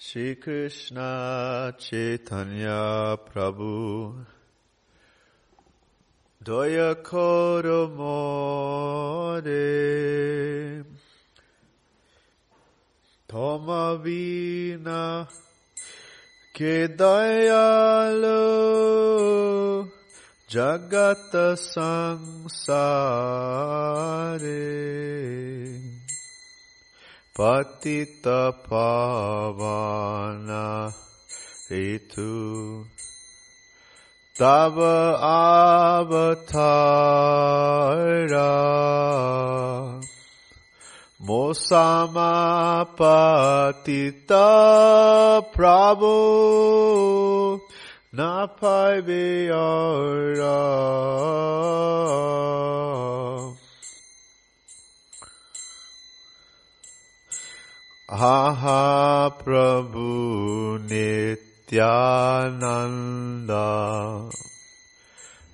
Shri Krishna Chaitanya Prabhu. Doya Koro More. Toma Vina. Ke Dayalo. Jagata Sangsare Patita Pavana Ritu Tava Avatara Mosama Patita Prabhu Napai Aha Prabhu Nityananda.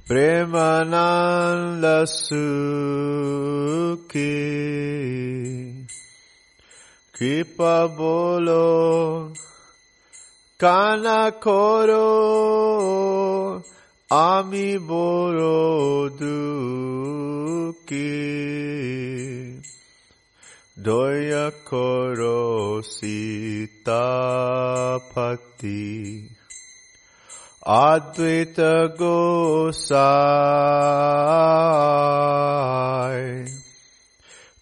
Premananda Sukhi. Kripa Bolo. Kana Koro. Ami Boro Doya Koro Sitapati Advaita Gosai.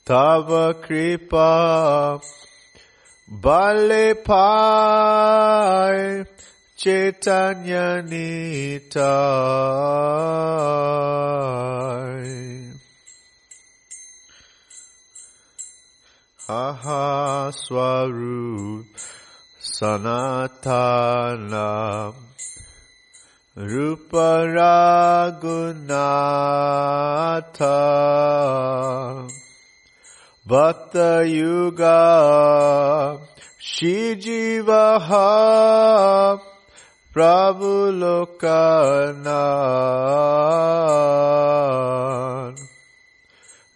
Tava Kripa Bale Pai Chaitanya Nitai Aha Swarup Sanatana Rupa Raghunatha Bhatta Yuga Shijivaha Prabhu Lokanath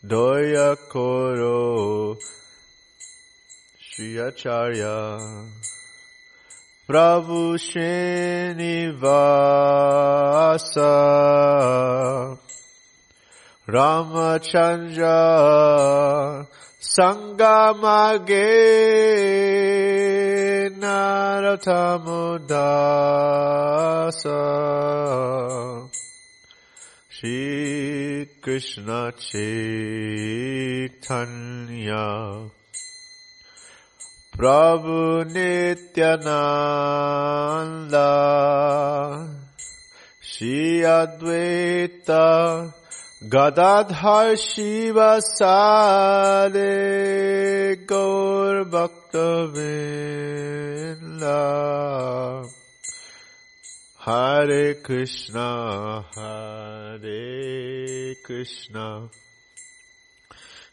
Doya Koro Shri Acharya Prabhu Srinivasa. Ramachandra. Sangamage Naratamudasa Shri Krishna Chaitanya Prabhu Nityananda Shri Advaita Gadadhar Shiva Sade Gaur Bhakta Vrinda Hare Krishna Hare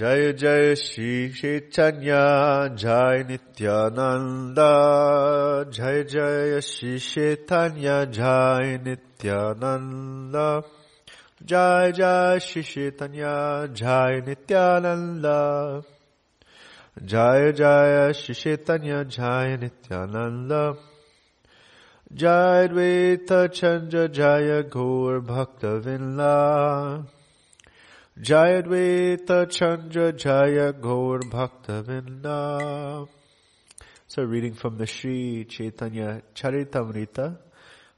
Jai Jai Shri Chaitanya Jai Nityananda Jai Jai Shri Chaitanya Jai Nityananda Jai Jai Shri Chaitanya Jai Nityananda Jai Jai Shri Chaitanya Jai Nityananda Jai Dvaita Chandra Jaya Gaur Bhakta Dvaita Chandra Jaya Gaur Vrinda. So reading from the Sri Chaitanya Charitamrita,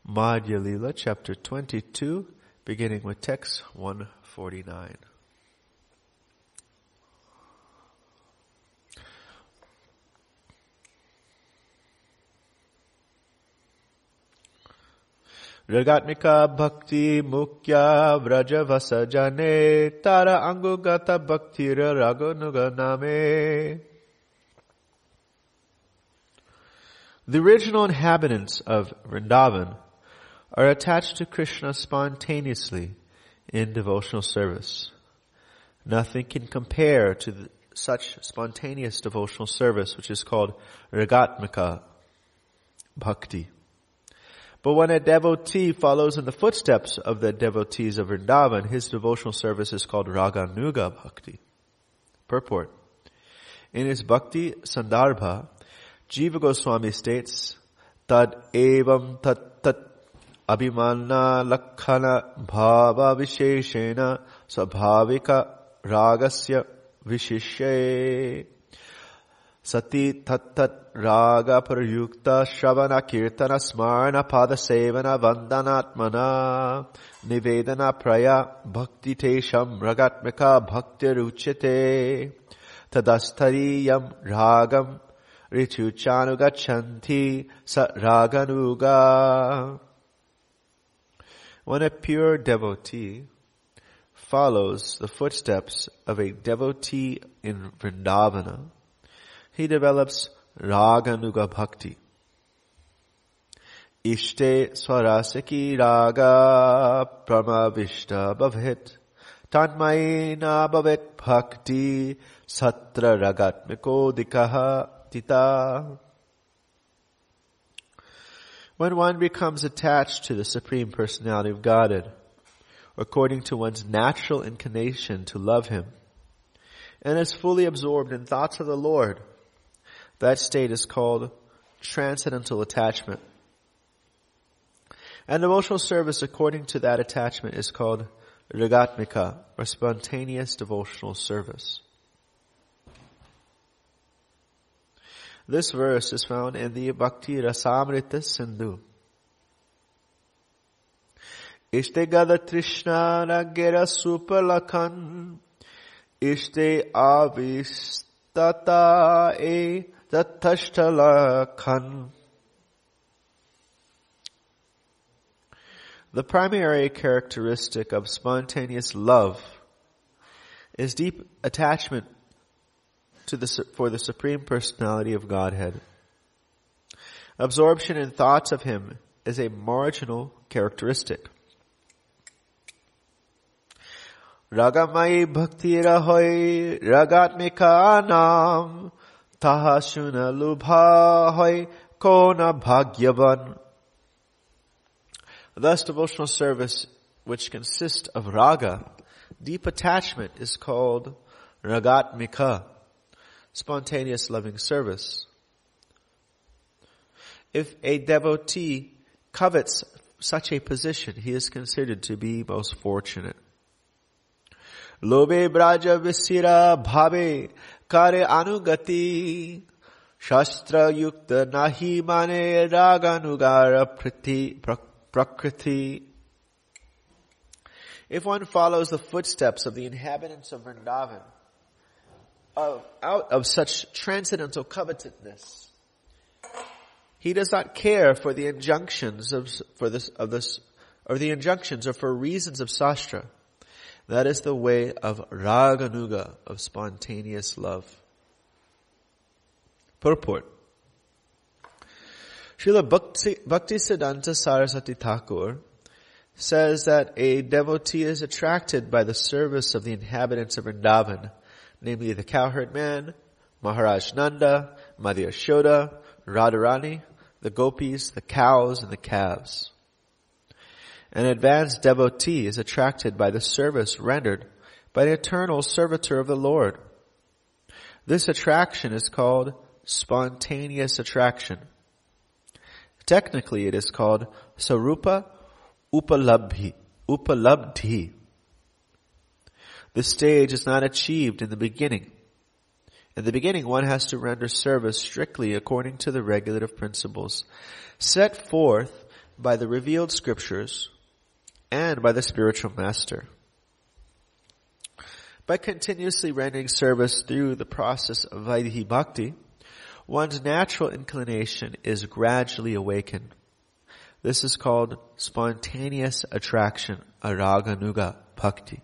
Madhya Lila, chapter 22, beginning with text 149. Ragatmika bhakti mukya vrajavasa jane tara angugata bhaktira raganuga name. The original inhabitants of Vrindavan are attached to Krishna spontaneously in devotional service. Nothing can compare to the, such spontaneous devotional service, which is called ragatmika bhakti. But when a devotee follows in the footsteps of the devotees of Vrindavan, his devotional service is called raganuga bhakti. Purport. In his bhakti sandarbha, Jiva Goswami states, Tad evam tat tat abhimana lakhana bhava visheshena sabhavika ragasya vishishye sati tat tat raga prayukta shravana kirtana smarna pada sevana vandanatmana nivedana praya bhakti tesham ragatmika bhakti ruchite tadastariyam ragam richuchanugachanti sa raganuga when a pure devotee follows the footsteps of a devotee in Vrindavana, he develops Raganuga Bhakti. Ishte Swarasaki Raga Pramavishta Bhavit Tanmayena Bhavet Bhakti Satra Ragatmiko Dikaha Tita when one becomes attached to the Supreme Personality of Godhead, according to one's natural inclination to love Him, and is fully absorbed in thoughts of the Lord, that state is called transcendental attachment. And devotional service according to that attachment is called ragatmika, or spontaneous devotional service. This verse is found in the Bhakti Rasamrita Sindhu. Ishte gada Trishna nagera supalakan Ishte avistata e tatashtalakan The primary characteristic of spontaneous love is deep attachment to the, for the Supreme Personality of Godhead. Absorption in thoughts of Him is a marginal characteristic. Ragamai bhakti rahoy ragatmika nam bhagyavan. Thus devotional service which consists of raga, deep attachment is called ragatmika spontaneous loving service. If a devotee covets such a position, he is considered to be most fortunate. Lobe braja visira bhave mane raganugara prakriti. If one follows the footsteps of the inhabitants of Vrindavan, out of such transcendental covetousness. He does not care for the injunctions of, for this, of this, or the injunctions or for reasons of sastra. That is the way of raganuga, of spontaneous love. Purport. Srila Bhakti, Siddhanta Saraswati Thakur says that a devotee is attracted by the service of the inhabitants of Vrindavan namely the cowherd man, Maharaj Nanda, Mother Yashoda, Radharani, the gopis, the cows, and the calves. An advanced devotee is attracted by the service rendered by the eternal servitor of the Lord. This attraction is called spontaneous attraction. Technically it is called sarupa upalabhi, upalabdhi. The stage is not achieved in the beginning. In the beginning, one has to render service strictly according to the regulative principles set forth by the revealed scriptures and by the spiritual master. By continuously rendering service through the process of Vaidhi Bhakti, one's natural inclination is gradually awakened. This is called spontaneous attraction, araganuga bhakti.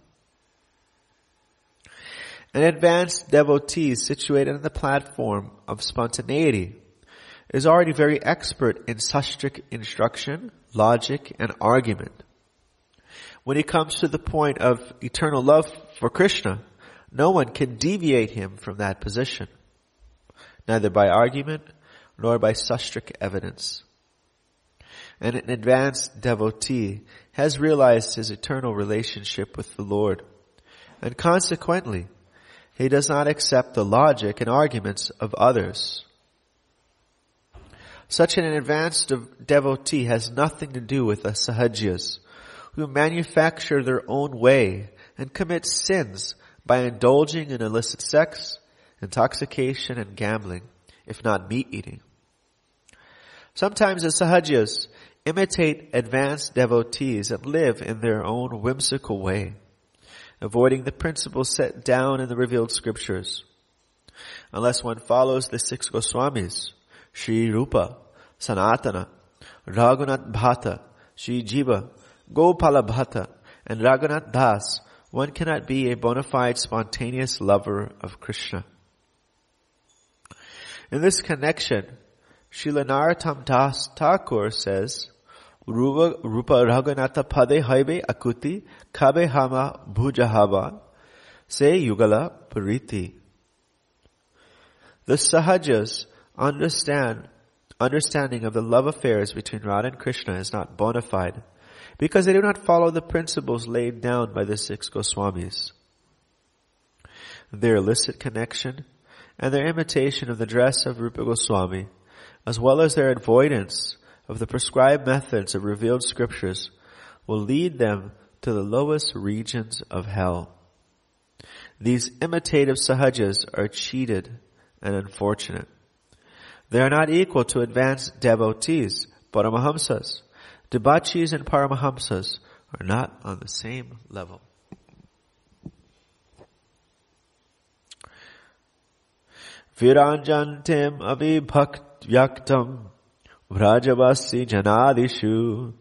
An advanced devotee situated on the platform of spontaneity is already very expert in sastric instruction logic, and argument. When he comes to the point of eternal love for Krishna, no one can deviate him from that position, neither by argument nor by sastric evidence. And an advanced devotee has realized his eternal relationship with the Lord, and consequently, he does not accept the logic and arguments of others. Such an advanced devotee has nothing to do with the sahajyas, who manufacture their own way and commit sins by indulging in illicit sex, intoxication, and gambling, if not meat eating. Sometimes the sahajyas imitate advanced devotees and live in their own whimsical way, avoiding the principles set down in the revealed scriptures. Unless one follows the six Goswamis, Sri Rupa, Sanatana, Raghunath Bhatta, Sri Jiva, Gopala Bhatta, and Raghunath Das, one cannot be a bona fide spontaneous lover of Krishna. In this connection, Srila Narottam Das Thakur says, Rupa, Rupa Raghunatha Pade Haibe Akuti Kabe Hama Bhujahava Se Yugala Pariti. The Sahajas understand, understanding of the love affairs between Radha and Krishna is not bona fide because they do not follow the principles laid down by the six Goswamis. Their illicit connection and their imitation of the dress of Rupa Goswami, as well as their avoidance of the prescribed methods of revealed scriptures, will lead them to the lowest regions of hell. These imitative sahajas are cheated and unfortunate. They are not equal to advanced devotees, paramahamsas, Debachis and Paramahamsas are not on the same level. Viranjantim avibhaktvyaktam vrajavasi janadishu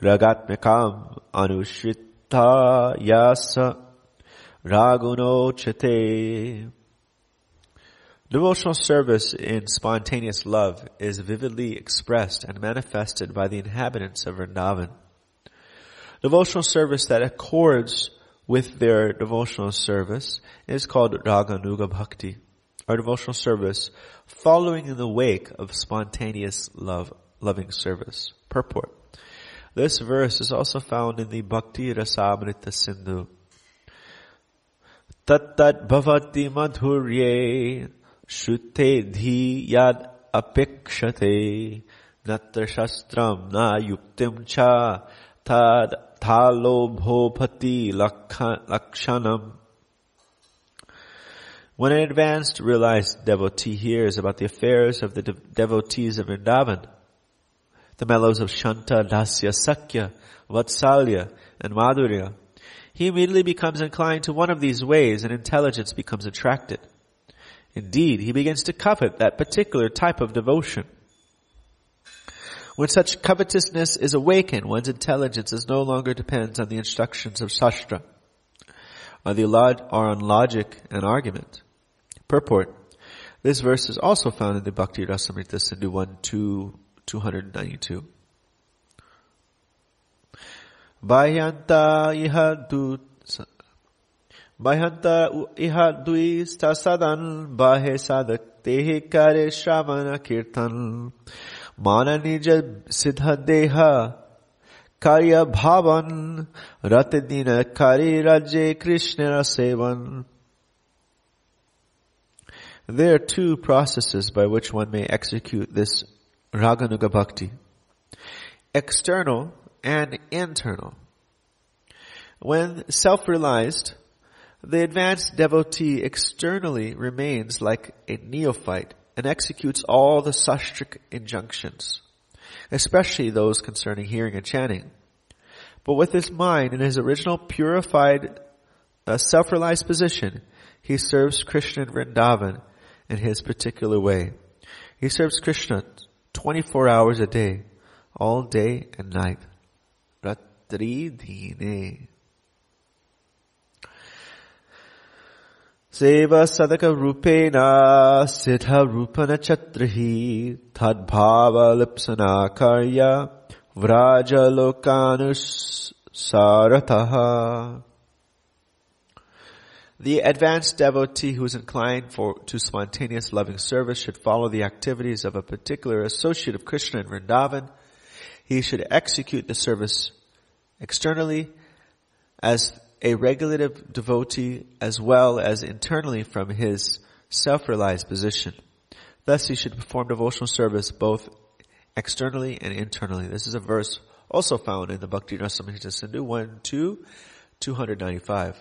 ragatmikam anushritta yasa ragunochate Devotional service in spontaneous love is vividly expressed and manifested by the inhabitants of Vrindavan. Devotional service that accords with their devotional service is called Raganuga Bhakti, or devotional service following in the wake of spontaneous love, loving service. Purport. This verse is also found in the Bhakti Rasamrita Sindhu. Tat tat bhavati madhurye श्रुते धी यद अपेक्षते नत्र शस्त्रम न युक्तिम च थालोभोपति lakshanam. When an advanced, realized devotee hears about the affairs of the de- devotees of Vrindavan, the mellows of Shanta, Dasya, Sakya, Vatsalya, and Madhurya, he immediately becomes inclined to one of these ways and intelligence becomes attracted. Indeed, he begins to covet that particular type of devotion. When such covetousness is awakened, one's intelligence is no longer depends on the instructions of Shastra, or, the log- or on logic and argument. Purport. This verse is also found in the Bhakti Rasamrita Sindhu 1 2, 292. Bhahyanta iha dut Bahanta iha dui sadan bahe sadak tehe kare kirtan mana siddha deha karya bhavan ratadina kari rajye krishna sevan There are two processes by which one may execute this Raganuga Bhakti. External and internal. When self-realized, the advanced devotee externally remains like a neophyte and executes all the sastric injunctions, especially those concerning hearing and chanting. But with his mind in his original purified, uh, self-realized position, he serves Krishna in Vrindavan in his particular way. He serves Krishna 24 hours a day, all day and night. Ratri Dine. सेवा सदक रूपेण सिद्ध रूप नक्षत्र ही तद्भाव लिप्सना कार्य Vrajalokanusarataha. The advanced devotee who is inclined for, to spontaneous loving service should follow the activities of a particular associate of Krishna in Vrindavan. He should execute the service externally as a regulative devotee as well as internally from his self-realized position. Thus he should perform devotional service both externally and internally. This is a verse also found in the Bhakti Rasamrita Sindhu 1, 2, 295.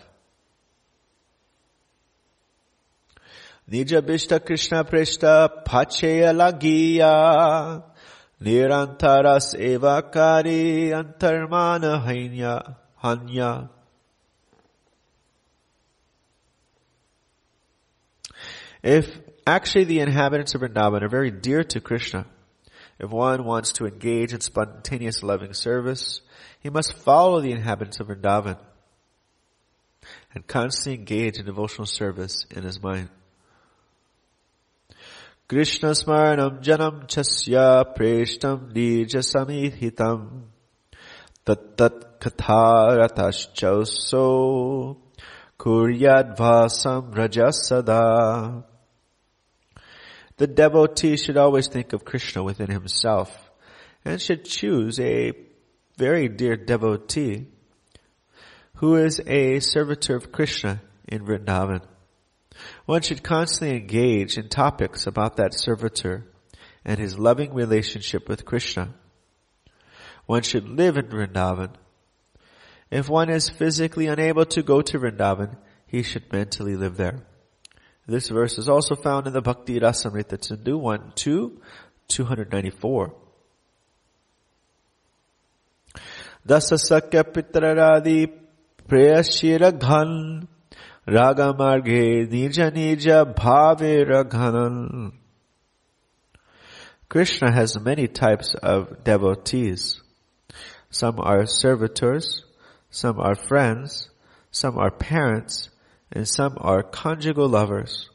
Nija Bishta Krishna Prishta Pacheya Lagiya Nirantaras Evakari Antarmana Hanya If actually the inhabitants of Vrindavan are very dear to Krishna, if one wants to engage in spontaneous loving service, he must follow the inhabitants of Vrindavan and constantly engage in devotional service in his mind. Krishna smaranam janam chasya preshtam nija samidhitam tat tat katharataschoso kuryadvasam rajasada the devotee should always think of Krishna within himself and should choose a very dear devotee who is a servitor of Krishna in Vrindavan. One should constantly engage in topics about that servitor and his loving relationship with Krishna. One should live in Vrindavan. If one is physically unable to go to Vrindavan, he should mentally live there. This verse is also found in the Bhakti Rasamrita Sindhu 1, 2, 294. Dasa Sakya Pitraradi Prayashira Ghan Raga Marge Nija Nija Bhave Raghanan Krishna has many types of devotees. Some are servitors, some are friends, some are parents, and some are conjugal lovers.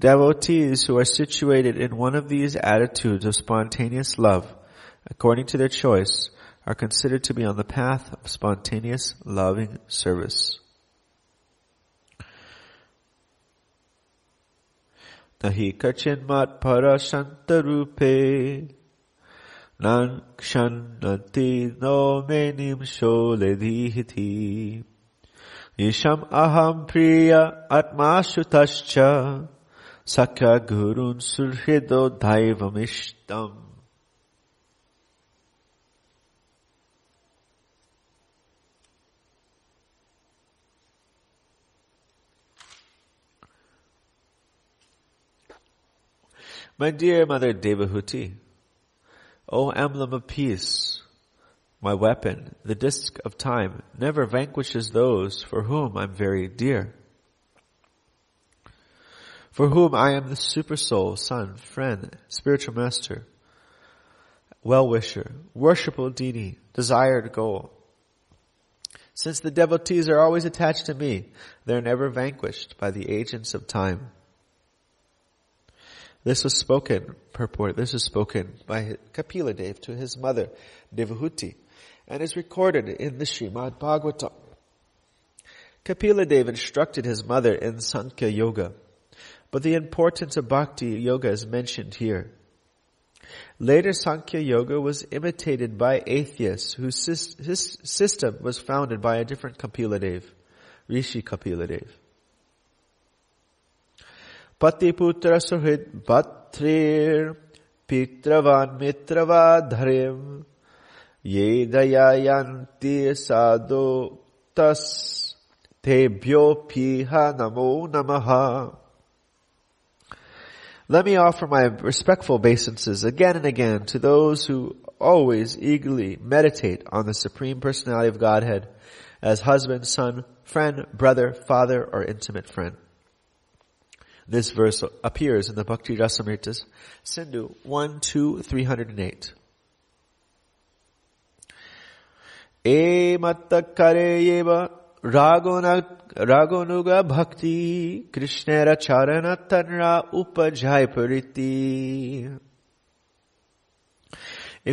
Devotees who are situated in one of these attitudes of spontaneous love, according to their choice, are considered to be on the path of spontaneous loving service. Nahi kachinmat parashantarupe nan kshanati no menim sholedihiti Isham aham priya atmashutascha sakya gurun surhido daivamishtam. My dear Mother Devahuti, O emblem of peace, my weapon, the disk of time, never vanquishes those for whom I'm very dear. For whom I am the super soul, son, friend, spiritual master, well-wisher, worshipful deity, desired goal. Since the devotees are always attached to me, they're never vanquished by the agents of time. This was spoken, purport, this was spoken by Kapila Dev to his mother, Devahuti, and is recorded in the Srimad Bhagavatam. Kapila Dev instructed his mother in Sankhya Yoga, but the importance of Bhakti Yoga is mentioned here. Later Sankhya Yoga was imitated by atheists whose system was founded by a different Kapila Dev, Rishi Kapila Dev. Patiputra Suhid Bhatrir Pitravan Mitravadharim ये दयायन्ति साधो tas tebhyo piha namo namaha. Let me offer my respectful obeisances again and again to those who always eagerly meditate on the Supreme Personality of Godhead as husband, son, friend, brother, father, or intimate friend. This verse appears in the Bhakti Rasamritas, Sindhu 1, 2, 308. If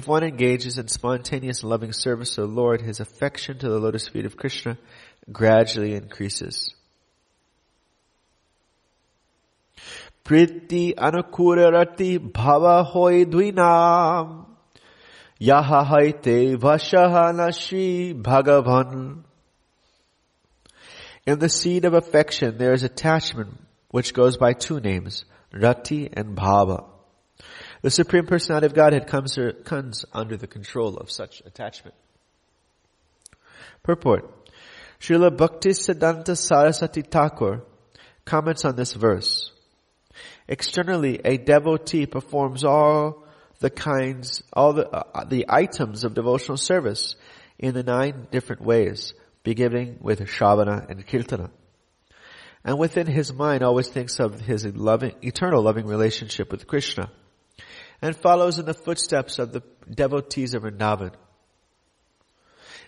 one engages in spontaneous and loving service to the Lord, his affection to the lotus feet of Krishna gradually increases. Priti anukurarati bhava hoi dvinam yaha haite vashahanashi bhagavan. In the seed of affection there is attachment which goes by two names, Rati and Bhava. The Supreme Personality of Godhead comes, comes under the control of such attachment. Purport. Srila Bhakti Siddhanta Saraswati Thakur comments on this verse. Externally, a devotee performs all the kinds, all the, uh, the items of devotional service in the nine different ways, beginning with Shravana and Kirtana. And within his mind always thinks of his loving, eternal loving relationship with Krishna and follows in the footsteps of the devotees of Vrindavan.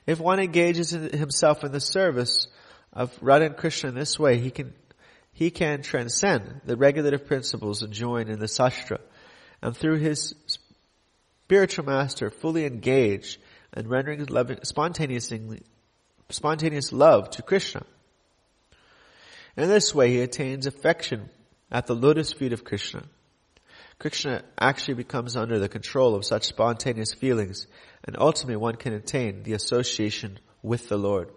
If one engages in himself in the service of Radha and Krishna in this way, he can, he can transcend the regulative principles enjoined in the Sastra and through his spiritual master fully engaged in rendering loving, spontaneous, spontaneous love to Krishna. In this way, he attains affection at the lotus feet of Krishna. Krishna actually becomes under the control of such spontaneous feelings, and ultimately one can attain the association with the Lord.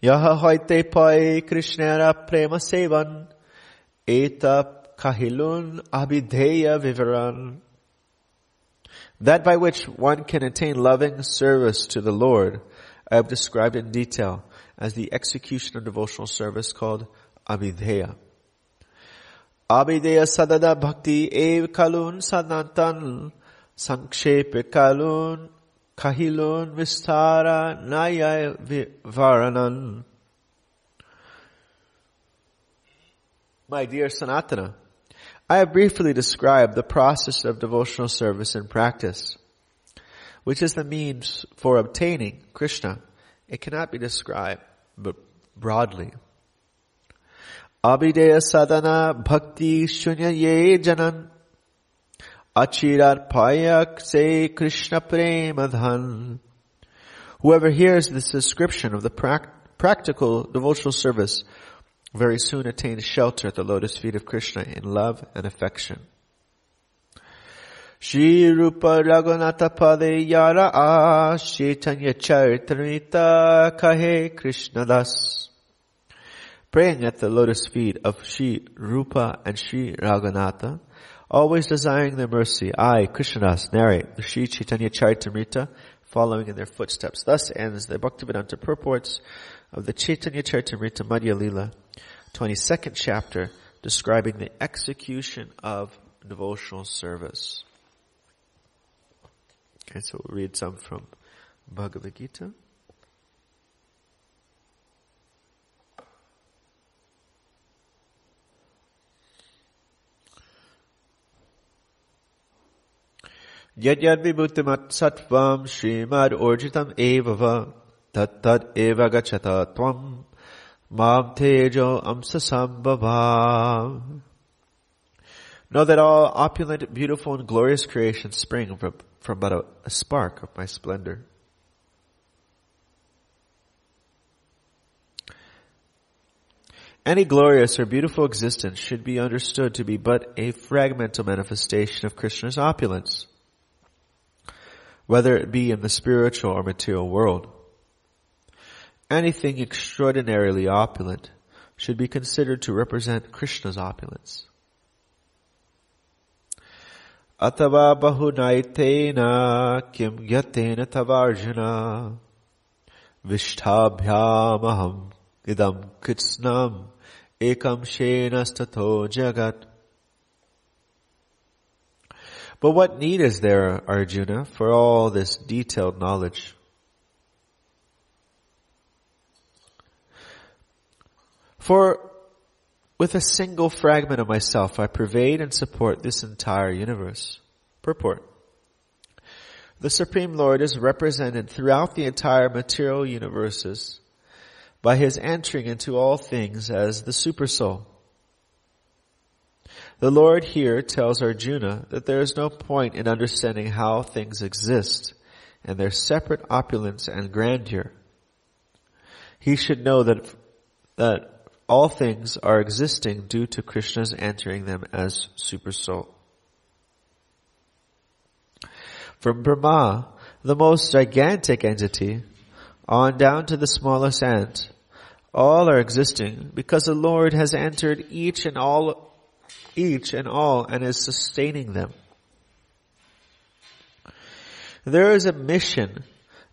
Yaha hoite pai Krishnara prema sevan eta kahilun abhideya vivaran. That by which one can attain loving service to the Lord, I have described in detail as the execution of devotional service called abhideya. Abhideya sadada bhakti ev kalun sanatan sankshepe kalun kahilun vistara naya varanan. My dear Sanatana, I have briefly described the process of devotional service and practice, which is the means for obtaining Krishna. It cannot be described but broadly. Abhideya sadhana bhakti shunya ye janan achirar payak se Krishna premadhan. Whoever hears this description of the practical devotional service very soon attains shelter at the lotus feet of Krishna in love and affection. Shri Rupa Raghunatha Pade Yara Chaitanya Charitamrita Kahe Krishna Das. Praying at the lotus feet of Shri Rupa and Shri Raghunatha, always desiring their mercy, I, Krishnadas, narrate the Shri Chaitanya Charitamrita, following in their footsteps. Thus ends the Bhaktivedanta purports of the Chaitanya Charitamrita Madhya Lila, 22nd chapter, describing the execution of devotional service. Okay, so we'll read some from Bhagavad Gita. Yad Yadyad vibhutimat sattvam srimad orjitam evava tat tat eva gachata tvam mam tejo amsasambhava. Know that all opulent, beautiful, and glorious creations spring from from but a, a spark of my splendor. Any glorious or beautiful existence should be understood to be but a fragmental manifestation of Krishna's opulence, whether it be in the spiritual or material world. Anything extraordinarily opulent should be considered to represent Krishna's opulence. Atava bahunaitena kim yatena tavarjuna vishthabhyamaham idam kitsnam ekam shenastato jagat. But what need is there, Arjuna, for all this detailed knowledge? For with a single fragment of myself, I pervade and support this entire universe. Purport. The Supreme Lord is represented throughout the entire material universes by his entering into all things as the Supersoul. The Lord here tells Arjuna that there is no point in understanding how things exist and their separate opulence and grandeur. He should know that, that all things are existing due to Krishna's entering them as supersoul. From Brahma, the most gigantic entity, on down to the smallest ant, all are existing because the Lord has entered each and all, each and all and is sustaining them. There is a mission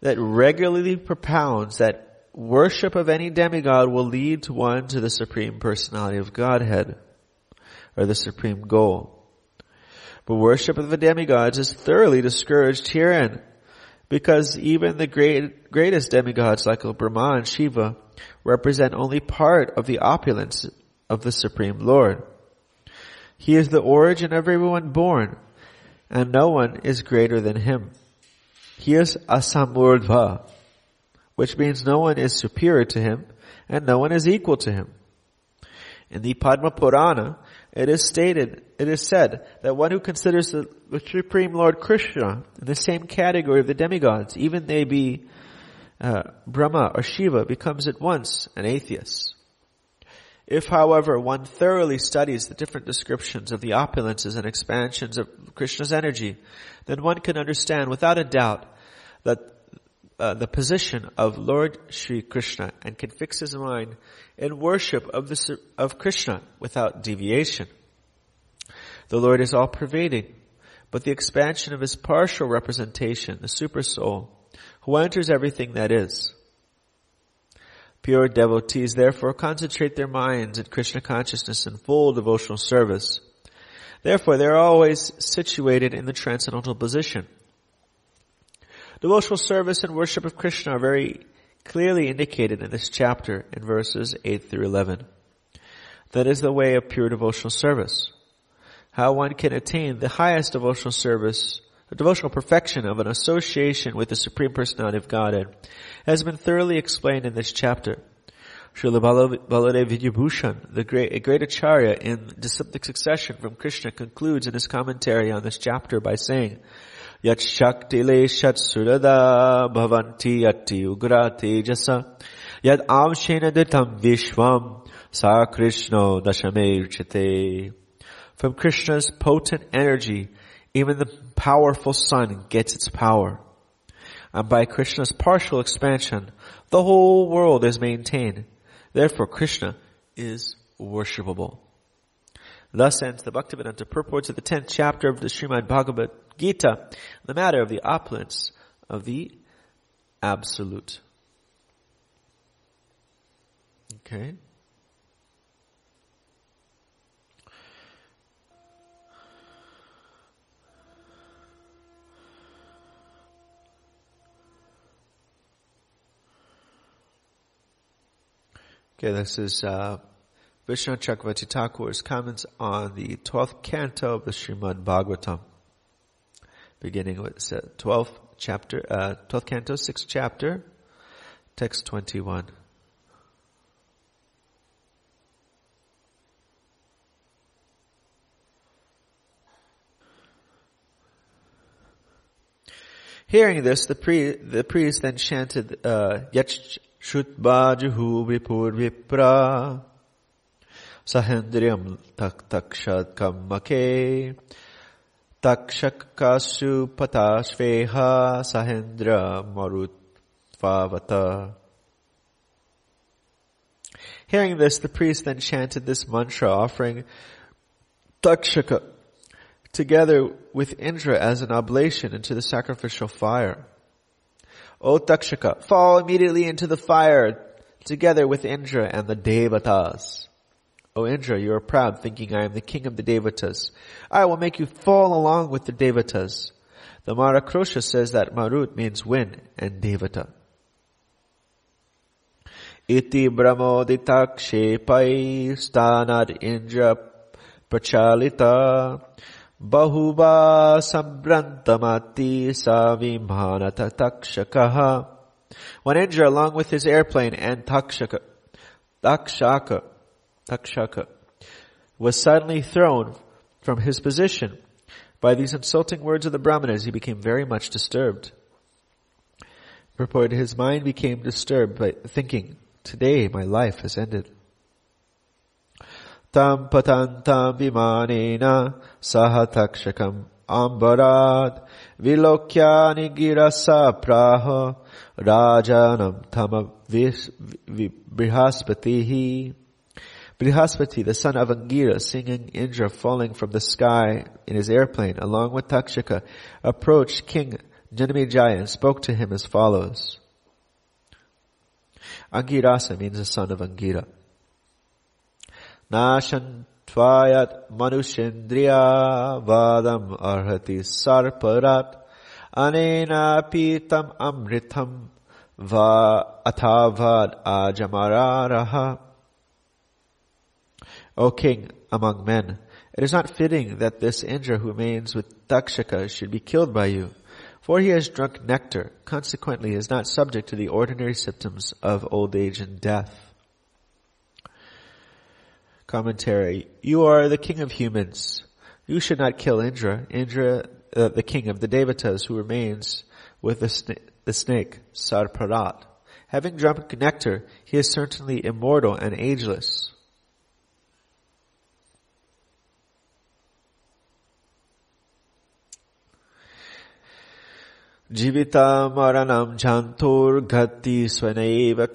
that regularly propounds that worship of any demigod will lead one to the supreme personality of Godhead, or the supreme goal. But worship of the demigods is thoroughly discouraged herein, because even the great, greatest demigods like Brahma and Shiva represent only part of the opulence of the Supreme Lord. He is the origin of everyone born, and no one is greater than him. He is asamurdva, which means no one is superior to him, and no one is equal to him. In the Padma Purana, it is stated, it is said that one who considers the, Supreme Lord Krishna in the same category of the demigods, even they be uh, Brahma or Shiva, becomes at once an atheist. If, however, one thoroughly studies the different descriptions of the opulences and expansions of Krishna's energy, then one can understand without a doubt that uh, the position of Lord Sri Krishna and can fix his mind in worship of the, of Krishna without deviation. The Lord is all pervading, but the expansion of his partial representation, the super soul, who enters everything that is. Pure devotees therefore concentrate their minds in Krishna consciousness and full devotional service. Therefore, they are always situated in the transcendental position, Devotional service and worship of Krishna are very clearly indicated in this chapter in verses 8 through 11. That is the way of pure devotional service. How one can attain the highest devotional service, the devotional perfection of an association with the Supreme Personality of Godhead has been thoroughly explained in this chapter. Srila Baladev Vidyabhushan, the great, a great acharya in disciplic succession from Krishna concludes in his commentary on this chapter by saying, Yat surada bhavanti yati ugra tejasa. Yat avshena ditam vishvam sa krishno dashamirchite. From Krishna's potent energy, even the powerful sun gets its power. And by Krishna's partial expansion, the whole world is maintained. Therefore Krishna is worshipable. Thus ends the Bhaktivedanta purports of the 10th chapter of the Srimad Bhagavat Gita, the matter of the opulence of the Absolute. Okay. Okay, this is uh, Vishnu Chakravarti Thakur's comments on the 12th canto of the Srimad Bhagavatam beginning with 12th chapter, uh, 12th canto, 6th chapter, text 21. Hearing this, the, pre, the priest then chanted, uh, Yach Shutbajuhu Vipur Vipra Sahendriyam Tak Kammake Takshakasu Patashveha Sahendra Marutvavata. Hearing this, the priest then chanted this mantra offering Takshaka together with Indra as an oblation into the sacrificial fire. O Takshaka, fall immediately into the fire together with Indra and the Devatas. O Indra, you are proud, thinking I am the king of the Devatas. I will make you fall along with the Devatas. The Amarakosha says that Marut means wind and Devata. Iti brahmoditakshepai stanad Indra prachalita bahuba sambrantamati savimhanata takshakaha. When Indra along with his airplane and takshaka, takshaka Takshaka was suddenly thrown from his position. By these insulting words of the Brahmanas, he became very much disturbed. Purport, his mind became disturbed by thinking, today my life has ended. Tam patantam vimanena sahatakshakam ambarat vilokyani girasa praha rajanam tama brihaspatihi Brihaspati, the son of Angira, singing Indra falling from the sky in his airplane, along with Takshaka, approached King Janamejaya and spoke to him as follows. Angirasa means the son of Angira. Nashan tvayat manushendriya vadam arhati sarparat anena pitam amritam va atavad ajamararaha O king among men, it is not fitting that this Indra who remains with Takshaka should be killed by you, for he has drunk nectar, consequently is not subject to the ordinary symptoms of old age and death. Commentary. You are the king of humans. You should not kill Indra. Indra, uh, the king of the Devatas who remains with the, sna- the snake, Sarparat. Having drunk nectar, he is certainly immortal and ageless. Jivita maranam chantur gati swaneva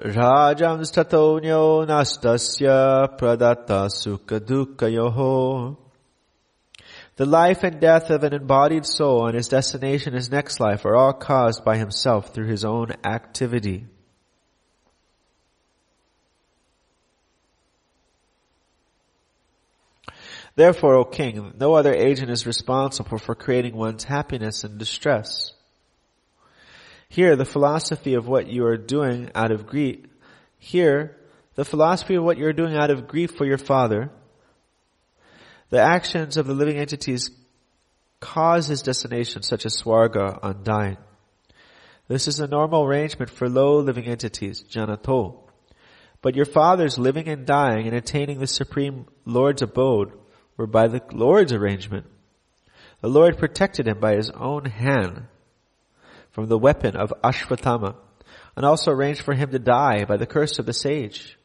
rajam statonyo nastasya yoho. The life and death of an embodied soul and his destination his next life are all caused by himself through his own activity. Therefore, O king, no other agent is responsible for creating one's happiness and distress. Here, the philosophy of what you are doing out of grief, here, the philosophy of what you're doing out of grief for your father, the actions of the living entities cause his destination, such as swarga, undying. This is a normal arrangement for low living entities, janato. But your father's living and dying and attaining the supreme Lord's abode were by the Lord's arrangement. The Lord protected him by his own hand from the weapon of Ashvatthama and also arranged for him to die by the curse of the sage.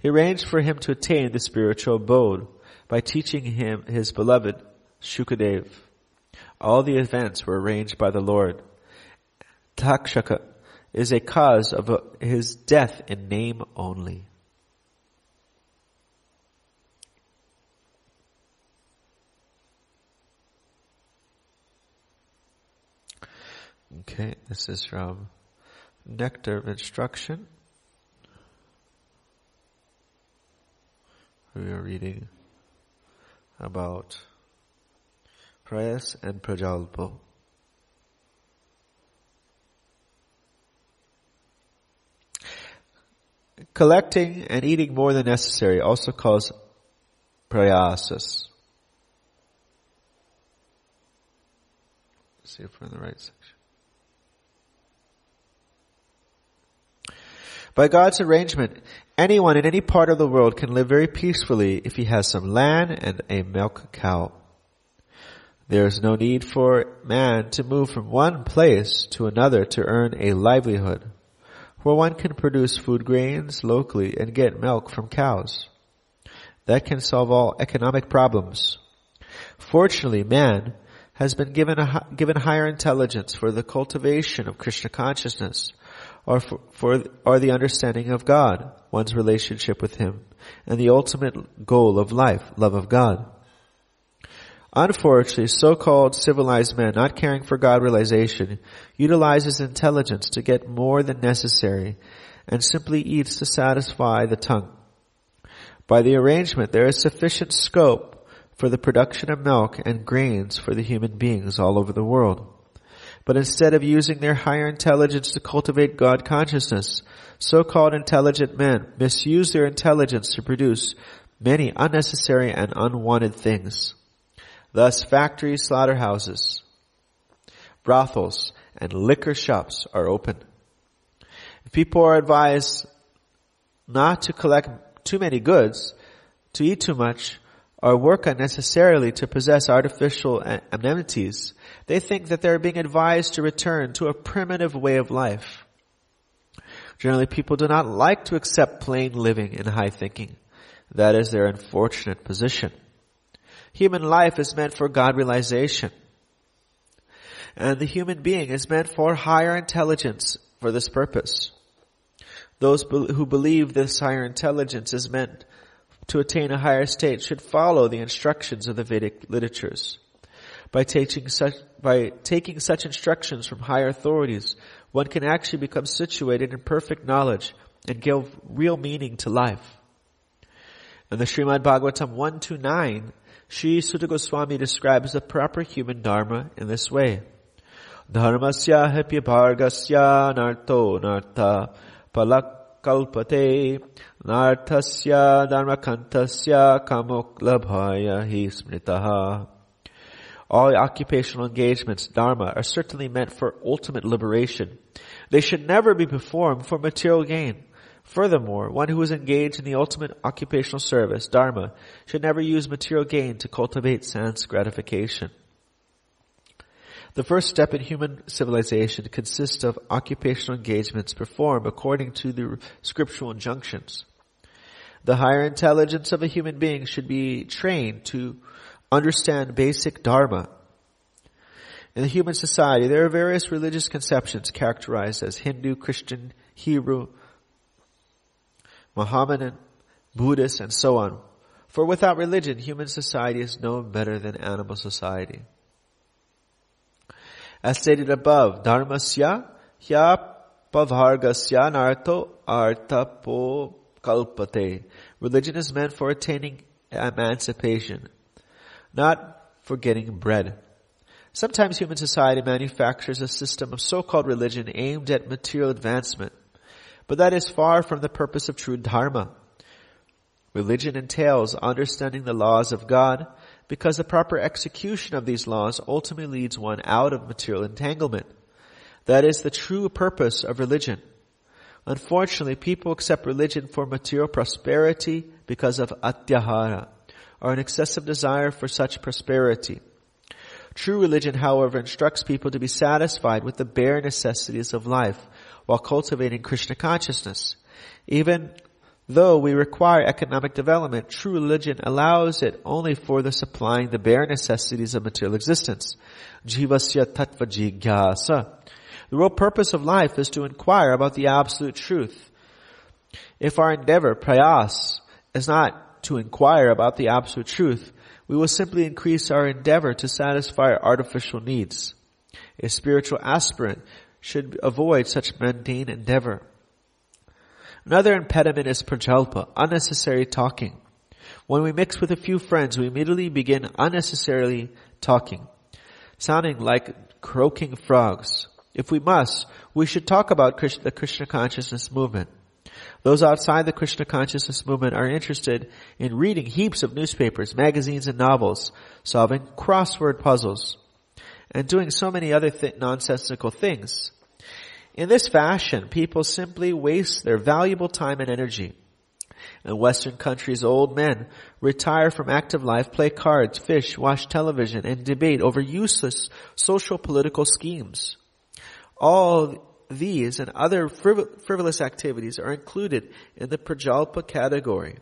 He arranged for him to attain the spiritual abode by teaching him his beloved Shukadev. All the events were arranged by the Lord. Takshaka is a cause of his death in name only. Okay, this is from Nectar of Instruction. We are reading about Prayas and Prajalpo. Collecting and eating more than necessary also cause prayasas. see if we're in the right section. By God's arrangement, anyone in any part of the world can live very peacefully if he has some land and a milk cow. There is no need for man to move from one place to another to earn a livelihood, where one can produce food grains locally and get milk from cows. That can solve all economic problems. Fortunately, man has been given a, given higher intelligence for the cultivation of Krishna consciousness or for, for or the understanding of God, one's relationship with Him, and the ultimate goal of life, love of God. Unfortunately, so-called civilized man not caring for God realization utilizes intelligence to get more than necessary and simply eats to satisfy the tongue. By the arrangement, there is sufficient scope for the production of milk and grains for the human beings all over the world. But instead of using their higher intelligence to cultivate God consciousness, so-called intelligent men misuse their intelligence to produce many unnecessary and unwanted things. Thus factories, slaughterhouses, brothels, and liquor shops are open. If people are advised not to collect too many goods, to eat too much, or work unnecessarily to possess artificial amenities, they think that they're being advised to return to a primitive way of life. Generally, people do not like to accept plain living and high thinking. That is their unfortunate position. Human life is meant for God realization. And the human being is meant for higher intelligence for this purpose. Those who believe this higher intelligence is meant to attain a higher state should follow the instructions of the Vedic literatures. By taking such, by taking such instructions from higher authorities, one can actually become situated in perfect knowledge and give real meaning to life. In the Srimad Bhagavatam 129, Sri Suta Goswami describes the proper human dharma in this way. Dharmasya hepya bhargasya narto nartha palakalpate narthasya dharmakantasya kamoklabhaya hi smritaha. All occupational engagements, dharma, are certainly meant for ultimate liberation. They should never be performed for material gain. Furthermore, one who is engaged in the ultimate occupational service, dharma, should never use material gain to cultivate sense gratification. The first step in human civilization consists of occupational engagements performed according to the scriptural injunctions. The higher intelligence of a human being should be trained to understand basic dharma. In the human society, there are various religious conceptions characterized as Hindu, Christian, Hebrew, Mohammedan, Buddhist, and so on. For without religion, human society is no better than animal society. As stated above, dharmasya hya pavargasya narto artapo kalpate. Religion is meant for attaining emancipation, not for getting bread. Sometimes human society manufactures a system of so-called religion aimed at material advancement. But that is far from the purpose of true dharma. Religion entails understanding the laws of God because the proper execution of these laws ultimately leads one out of material entanglement. That is the true purpose of religion. Unfortunately, people accept religion for material prosperity because of atyahara, or an excessive desire for such prosperity. True religion, however, instructs people to be satisfied with the bare necessities of life while cultivating Krishna consciousness. Even though we require economic development, true religion allows it only for the supplying the bare necessities of material existence. Jivasya tattva jigyasa. The real purpose of life is to inquire about the absolute truth. If our endeavor, prayas, is not to inquire about the absolute truth, we will simply increase our endeavor to satisfy our artificial needs. A spiritual aspirant should avoid such mundane endeavor. Another impediment is prajalpa, unnecessary talking. When we mix with a few friends, we immediately begin unnecessarily talking, sounding like croaking frogs. If we must, we should talk about the Krishna consciousness movement. Those outside the Krishna consciousness movement are interested in reading heaps of newspapers, magazines, and novels, solving crossword puzzles, and doing so many other th- nonsensical things. In this fashion, people simply waste their valuable time and energy. In Western countries, old men retire from active life, play cards, fish, watch television, and debate over useless social political schemes. All these and other frivolous activities are included in the Prajalpa category.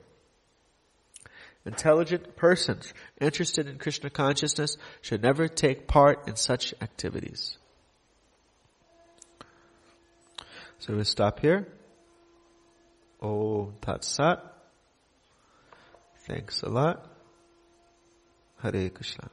Intelligent persons interested in Krishna consciousness should never take part in such activities. So we stop here. Oh, that's that. Thanks a lot. Hare Krishna.